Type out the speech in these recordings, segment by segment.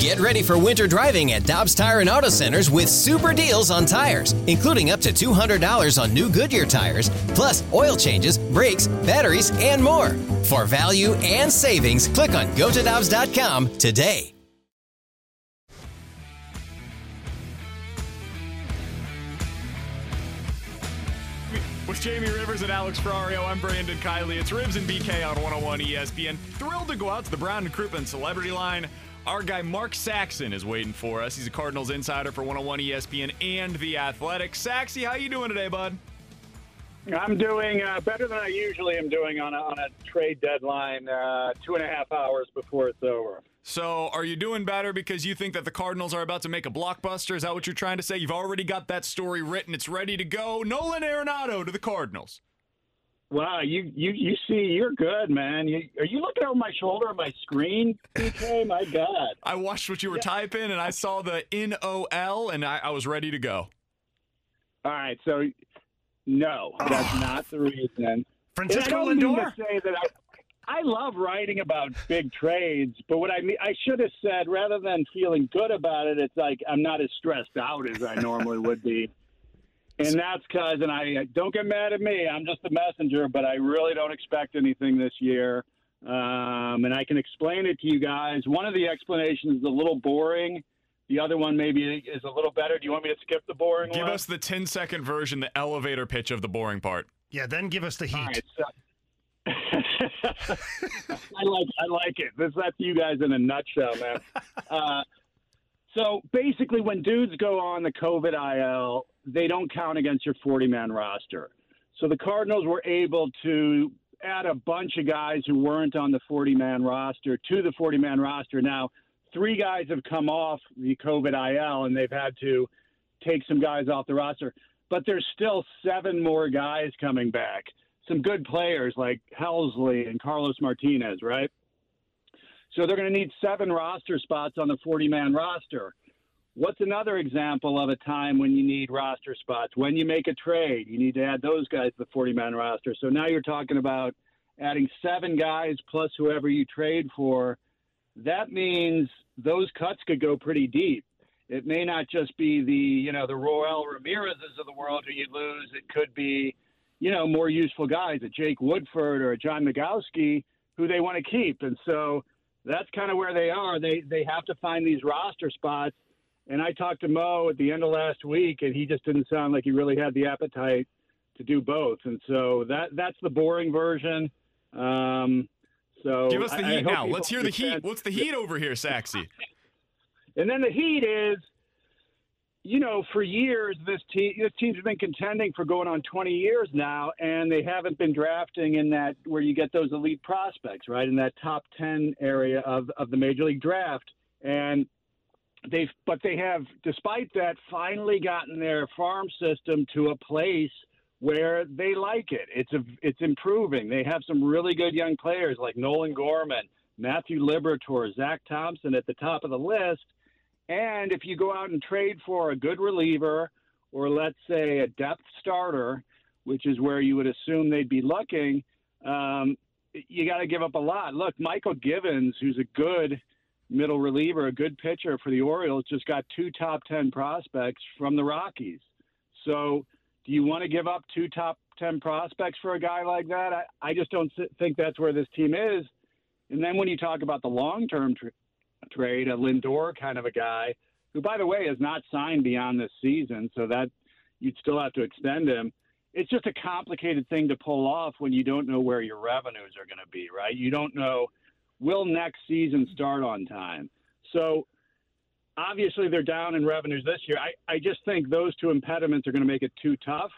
Get ready for winter driving at Dobbs Tire and Auto Centers with super deals on tires, including up to $200 on new Goodyear tires, plus oil changes, brakes, batteries, and more. For value and savings, click on gotodobbs.com today. With Jamie Rivers and Alex Ferrario, I'm Brandon Kiley. It's Ribs and BK on 101 ESPN. Thrilled to go out to the Brown and Crouppen Celebrity Line. Our guy Mark Saxon is waiting for us. He's a Cardinals insider for 101 ESPN and The Athletic. Saxy, how you doing today, bud? I'm doing uh, better than I usually am doing on a, on a trade deadline uh, two and a half hours before it's over. So, are you doing better because you think that the Cardinals are about to make a blockbuster? Is that what you're trying to say? You've already got that story written, it's ready to go. Nolan Arenado to the Cardinals. Wow, you you you see, you're good, man. You, are you looking over my shoulder on my screen, BK? My God. I watched what you were yeah. typing, and I saw the N O L, and I, I, was ready to go. All right, so no, that's oh. not the reason. Francisco Lindor. say that I, I love writing about big trades, but what I mean, I should have said rather than feeling good about it, it's like I'm not as stressed out as I normally would be. And that's because, and I don't get mad at me, I'm just a messenger, but I really don't expect anything this year. Um, and I can explain it to you guys. One of the explanations is a little boring. The other one maybe is a little better. Do you want me to skip the boring give one? us the 10 second version, the elevator pitch of the boring part. Yeah, then give us the heat. Right, so, I like I like it. This that's you guys in a nutshell, man. Uh, so basically, when dudes go on the COVID IL, they don't count against your 40 man roster. So the Cardinals were able to add a bunch of guys who weren't on the 40 man roster to the 40 man roster. Now, three guys have come off the COVID IL and they've had to take some guys off the roster, but there's still seven more guys coming back. Some good players like Helsley and Carlos Martinez, right? So they're going to need seven roster spots on the 40 man roster. What's another example of a time when you need roster spots? When you make a trade, you need to add those guys to the 40 man roster. So now you're talking about adding seven guys plus whoever you trade for. That means those cuts could go pretty deep. It may not just be the, you know, the Roel Ramirez's of the world who you lose. It could be, you know, more useful guys, a Jake Woodford or a John Nogowski, who they want to keep. And so that's kind of where they are. They they have to find these roster spots and I talked to Mo at the end of last week, and he just didn't sound like he really had the appetite to do both. And so that that's the boring version. Um, so give us the heat now. Let's hear the heat. What's the heat over here, Saxy? and then the heat is, you know, for years this team this team's been contending for going on 20 years now, and they haven't been drafting in that where you get those elite prospects, right, in that top 10 area of of the major league draft. And they've but they have despite that finally gotten their farm system to a place where they like it it's a it's improving they have some really good young players like nolan gorman matthew liberatore zack thompson at the top of the list and if you go out and trade for a good reliever or let's say a depth starter which is where you would assume they'd be looking um, you got to give up a lot look Mychal givens who's a good middle reliever, a good pitcher for the Orioles, just got two top 10 prospects from the Rockies. So, do you want to give up two top 10 prospects for a guy like that? I, I just don't think that's where this team is. And then when you talk about the long term trade, a Lindor kind of a guy, who, by the way, is not signed beyond this season, so that you'd still have to extend him. It's just a complicated thing to pull off when you don't know where your revenues are going to be, right? You don't know will next season start on time? So obviously they're down in revenues this year. I, I just think those two impediments are going to make it too tough.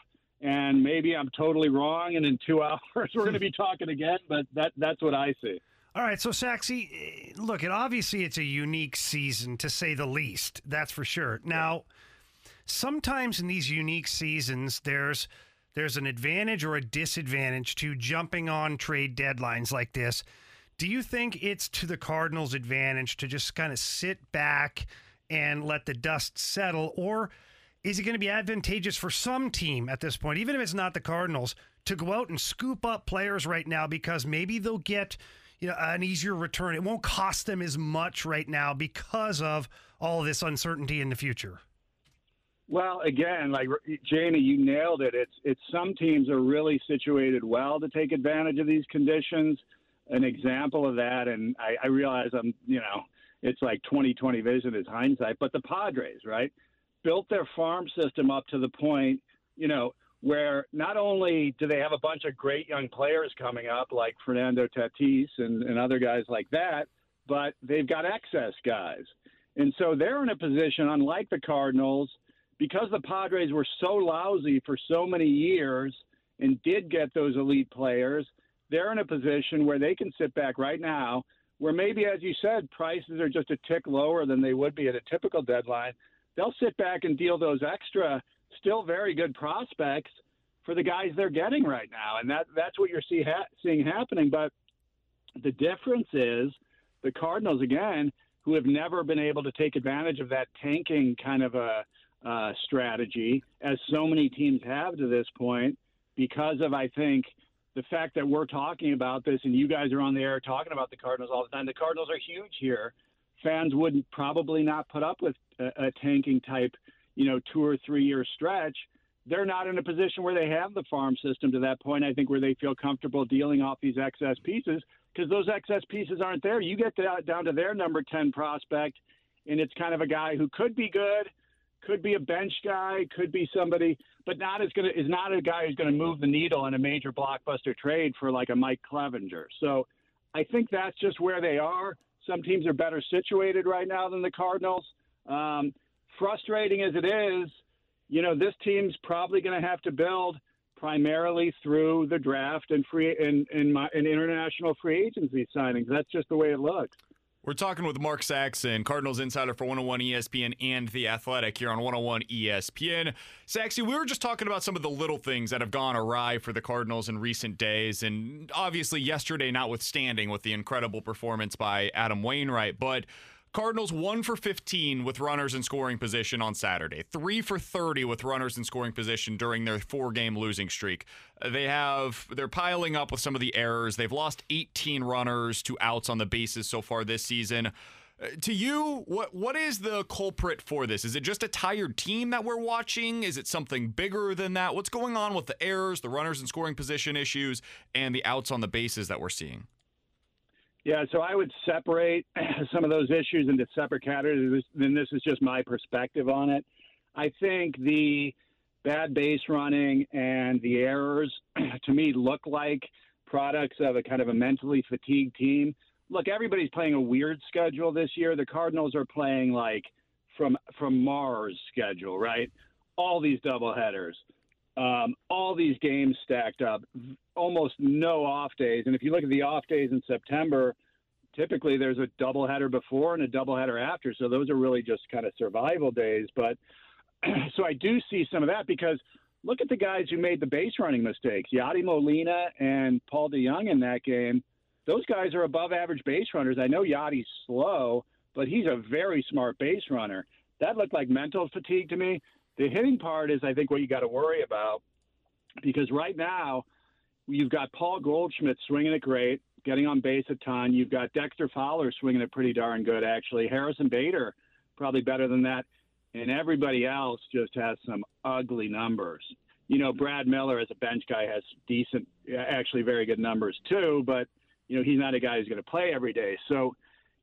And maybe I'm totally wrong, and in two hours we're going to be talking again. But that that's what I see. All right, so Saxy, eh, look, it obviously it's a unique season to say the least. That's for sure. Now, sometimes in these unique seasons, there's there's an advantage or a disadvantage to jumping on trade deadlines like this. Do you think it's to the Cardinals' advantage to just kind of sit back and let the dust settle, or is it going to be advantageous for some team at this point, even if it's not the Cardinals, to go out and scoop up players right now because maybe they'll get you know an easier return. It won't cost them as much right now because of all of this uncertainty in the future. Well, again, like Jamie, you nailed it. It's it's some teams are really situated well to take advantage of these conditions. An example of that, and I, I realize I'm, you know, it's like 2020 vision is hindsight, but the Padres, right, built their farm system up to the point, you know, where not only do they have a bunch of great young players coming up like Fernando Tatis and, and other guys like that, but they've got excess guys. And so they're in a position, unlike the Cardinals, because the Padres were so lousy for so many years and did get those elite players, they're in a position where they can sit back right now, where maybe, as you said, prices are just a tick lower than they would be at a typical deadline. They'll sit back and deal those extra – still very good prospects for the guys they're getting right now, and that that's what you're see ha- seeing happening. But the difference is the Cardinals again, who have never been able to take advantage of that tanking kind of a uh, strategy, as so many teams have to this point, because of I think the fact that we're talking about this and you guys are on the air talking about the Cardinals all the time. The Cardinals are huge here. Fans would probably not put up with a, a tanking type you know, two or three year stretch, they're not in a position where they have the farm system to that point. I think where they feel comfortable dealing off these excess pieces because those excess pieces aren't there. You get to, down to their number 10 prospect, and it's kind of a guy who could be good, could be a bench guy, could be somebody, but not as going to is not a guy who's going to move the needle in a major blockbuster trade for like a Mike Clevinger. So I think that's just where they are. Some teams are better situated right now than the Cardinals. Um, frustrating as it is, you know, this team's probably going to have to build primarily through the draft and free and, and, my, and international free agency signings. That's just the way it looks. We're talking with Mark Saxon, Cardinals insider for 101 ESPN and The Athletic here on 101 ESPN. Saxy, we were just talking about some of the little things that have gone awry for the Cardinals in recent days, and obviously yesterday notwithstanding with the incredible performance by Adam Wainwright, but Cardinals 1 for 15 with runners in scoring position on Saturday, 3 for 30 with runners in scoring position during their four game losing streak. They have they're piling up with some of the errors. They've lost 18 runners to outs on the bases so far this season. Uh, to you, what what is the culprit for this? Is it just a tired team that we're watching? Is it something bigger than that? What's going on with the errors, the runners in scoring position issues, and the outs on the bases that we're seeing? Yeah, so I would separate some of those issues into separate categories, and this is just my perspective on it. I think the bad base running and the errors, to me, look like products of a kind of a mentally fatigued team. Look, everybody's playing a weird schedule this year. The Cardinals are playing like from from Mars schedule, right? All these doubleheaders um, all these games stacked up, almost no off days. And if you look at the off days in September, typically there's a doubleheader before and a doubleheader after. So those are really just kind of survival days. But so I do see some of that because look at the guys who made the base running mistakes Yadi Molina and Paul DeJong in that game. Those guys are above average base runners. I know Yadi's slow, but he's a very smart base runner. That looked like mental fatigue to me. The hitting part is, I think, what you got to worry about because right now you've got Paul Goldschmidt swinging it great, getting on base a ton. You've got Dexter Fowler swinging it pretty darn good, actually. Harrison Bader, probably better than that. And everybody else just has some ugly numbers. You know, Brad Miller as a bench guy has decent, actually very good numbers too, but, you know, he's not a guy who's going to play every day. So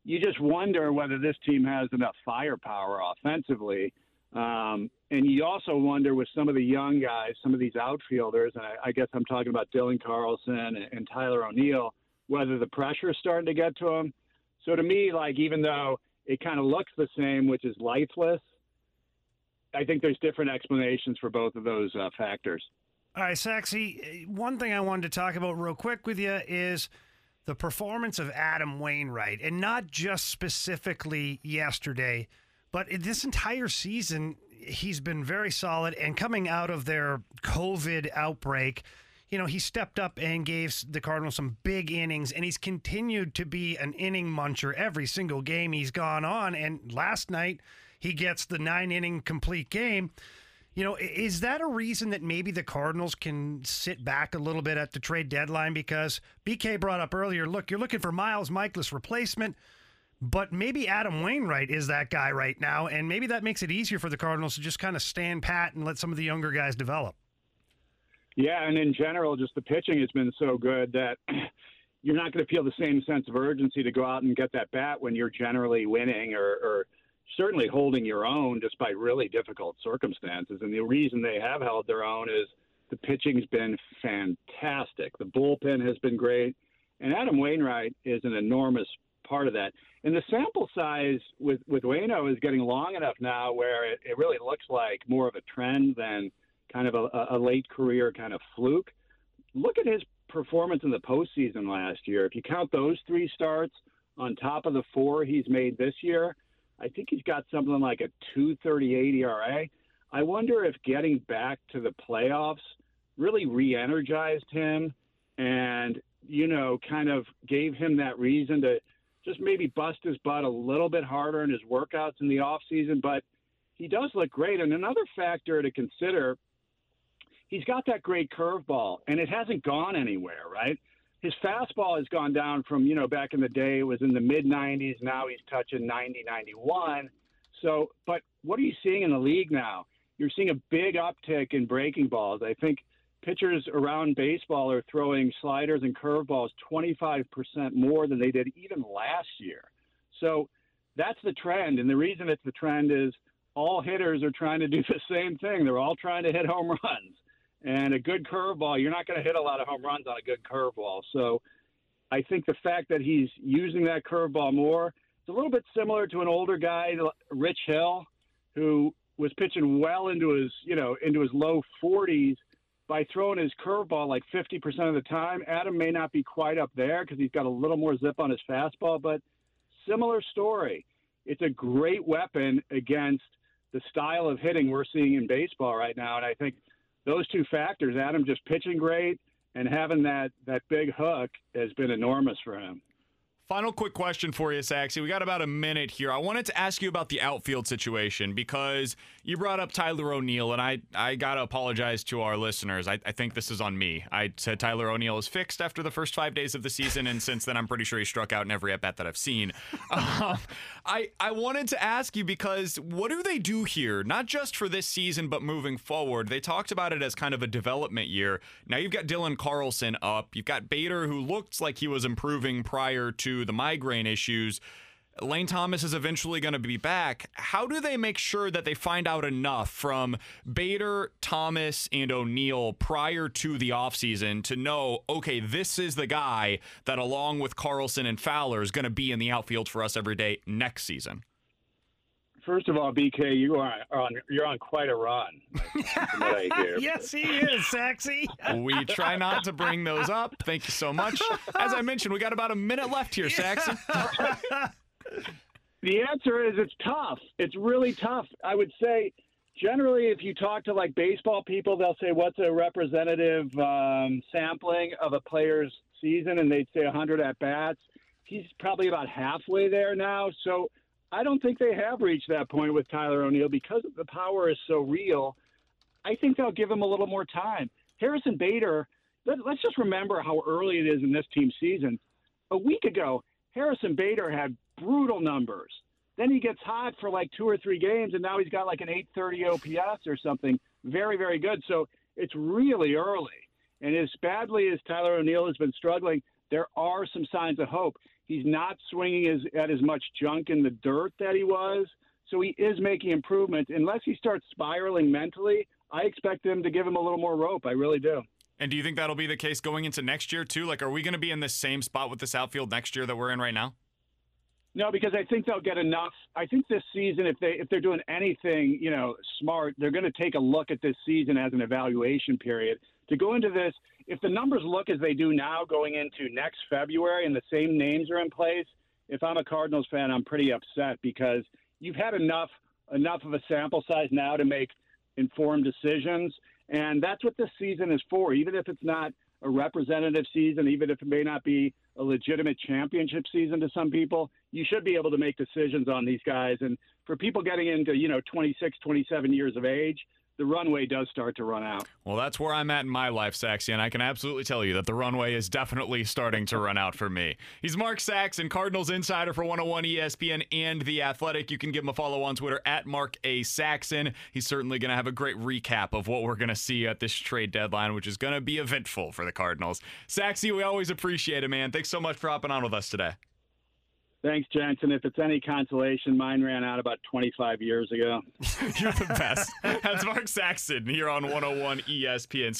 you just wonder whether this team has enough firepower offensively um, and you also wonder with some of the young guys, some of these outfielders, and I, I guess I'm talking about Dylan Carlson and, and Tyler O'Neill, whether the pressure is starting to get to them. So to me, like even though it kind of looks the same, which is lifeless. I think there's different explanations for both of those uh, factors. All right, Saxy, one thing I wanted to talk about real quick with you is the performance of Adam Wainwright, and not just specifically yesterday, but this entire season, he's been very solid. And coming out of their COVID outbreak, you know, he stepped up and gave the Cardinals some big innings, and he's continued to be an inning muncher every single game he's gone on. And last night, he gets the nine inning complete game. You know, is that a reason that maybe the Cardinals can sit back a little bit at the trade deadline? Because BK brought up earlier, look, you're looking for Miles Mikolas replacement, but maybe Adam Wainwright is that guy right now, and maybe that makes it easier for the Cardinals to just kind of stand pat and let some of the younger guys develop. Yeah, and in general, just the pitching has been so good that you're not going to feel the same sense of urgency to go out and get that bat when you're generally winning or, or certainly holding your own despite really difficult circumstances. And the reason they have held their own is the pitching's been fantastic. The bullpen has been great. And Adam Wainwright is an enormous part of that. And the sample size with, with Wayno is getting long enough now where it, it really looks like more of a trend than – kind of a, a late career kind of fluke. Look at his performance in the postseason last year. If you count those three starts on top of the four he's made this year, I think he's got something like a 238 ERA. I wonder if getting back to the playoffs really re energized him and, you know, kind of gave him that reason to just maybe bust his butt a little bit harder in his workouts in the off season. But he does look great. And another factor to consider he's got that great curveball, and it hasn't gone anywhere, right? His fastball has gone down from, you know, back in the day, it was in the mid 90s. Now he's touching 90, 91. So, but what are you seeing in the league now? You're seeing a big uptick in breaking balls. I think pitchers around baseball are throwing sliders and curveballs 25% more than they did even last year. So that's the trend. And the reason it's the trend is all hitters are trying to do the same thing. They're all trying to hit home runs and a good curveball. You're not going to hit a lot of home runs on a good curveball. So I think the fact that he's using that curveball more, it's a little bit similar to an older guy, Rich Hill, who was pitching well into his, you know, into his low 40s by throwing his curveball like 50% of the time. Adam may not be quite up there because he's got a little more zip on his fastball, but similar story. It's a great weapon against the style of hitting we're seeing in baseball right now, and I think – those two factors, Adam just pitching great and having that that big hook has been enormous for him. Final quick question for you, Saxy. We got about a minute here. I wanted to ask you about the outfield situation because you brought up Tyler O'Neill, and I, I got to apologize to our listeners. I, I think this is on me. I said Tyler O'Neill is fixed after the first five days of the season, and since then, I'm pretty sure he struck out in every at bat that I've seen. Um, I, I wanted to ask you because what do they do here? Not just for this season, but moving forward. They talked about it as kind of a development year. Now you've got Dylan Carlson up. You've got Bader, who looked like he was improving prior to the migraine issues. Lane Thomas is eventually going to be back. How do they make sure that they find out enough from Bader, Thomas, and O'Neill prior to the offseason to know, okay, this is the guy that, along with Carlson and Fowler, is going to be in the outfield for us every day next season? First of all, BK, you are on you're on quite a run. yes, he is, Saxy. we try not to bring those up. Thank you so much. As I mentioned, we got about a minute left here, Saxy. the answer is it's tough. It's really tough. I would say generally, if you talk to like baseball people, they'll say, "What's a representative um, sampling of a player's season?" And they'd say 100 at bats. He's probably about halfway there now. So I don't think they have reached that point with Tyler O'Neill because the power is so real. I think they'll give him a little more time. Harrison Bader, let, us just remember how early it is in this team season. A week ago, Harrison Bader had brutal numbers. Then he gets hot for like two or three games, and now he's got like an 830 OPS or something. Very, very good. So it's really early. And as badly as Tyler O'Neill has been struggling, there are some signs of hope. He's not swinging as, at as much junk in the dirt that he was. So he is making improvements. Unless he starts spiraling mentally, I expect them to give him a little more rope. I really do. And do you think that'll be the case going into next year too? Like, are we going to be in the same spot with this outfield next year that we're in right now? No, because I think they'll get enough. I think this season, if they if they're doing anything, you know, smart, they're going to take a look at this season as an evaluation period to go into this. If the numbers look as they do now, going into next February, and the same names are in place, if I'm a Cardinals fan, I'm pretty upset because you've had enough enough of a sample size now to make informed decisions, and that's what this season is for. Even if it's not a representative season, even if it may not be a legitimate championship season to some people, you should be able to make decisions on these guys. And for people getting into, you know, 26, 27 years of age, the runway does start to run out. Well, that's where I'm at in my life, Saxy, and I can absolutely tell you that the runway is definitely starting to run out for me. He's Mark Saxon, Cardinals insider for 101 ESPN and The Athletic. You can give him a follow on Twitter at Mark A. Saxon. He's certainly going to have a great recap of what we're going to see at this trade deadline, which is going to be eventful for the Cardinals. Saxy, we always appreciate it, man. Thanks so much for hopping on with us today. Thanks, Jensen. If it's any consolation, mine ran out about 25 years ago. You're the best. That's Mark Saxon here on 101 ESPN.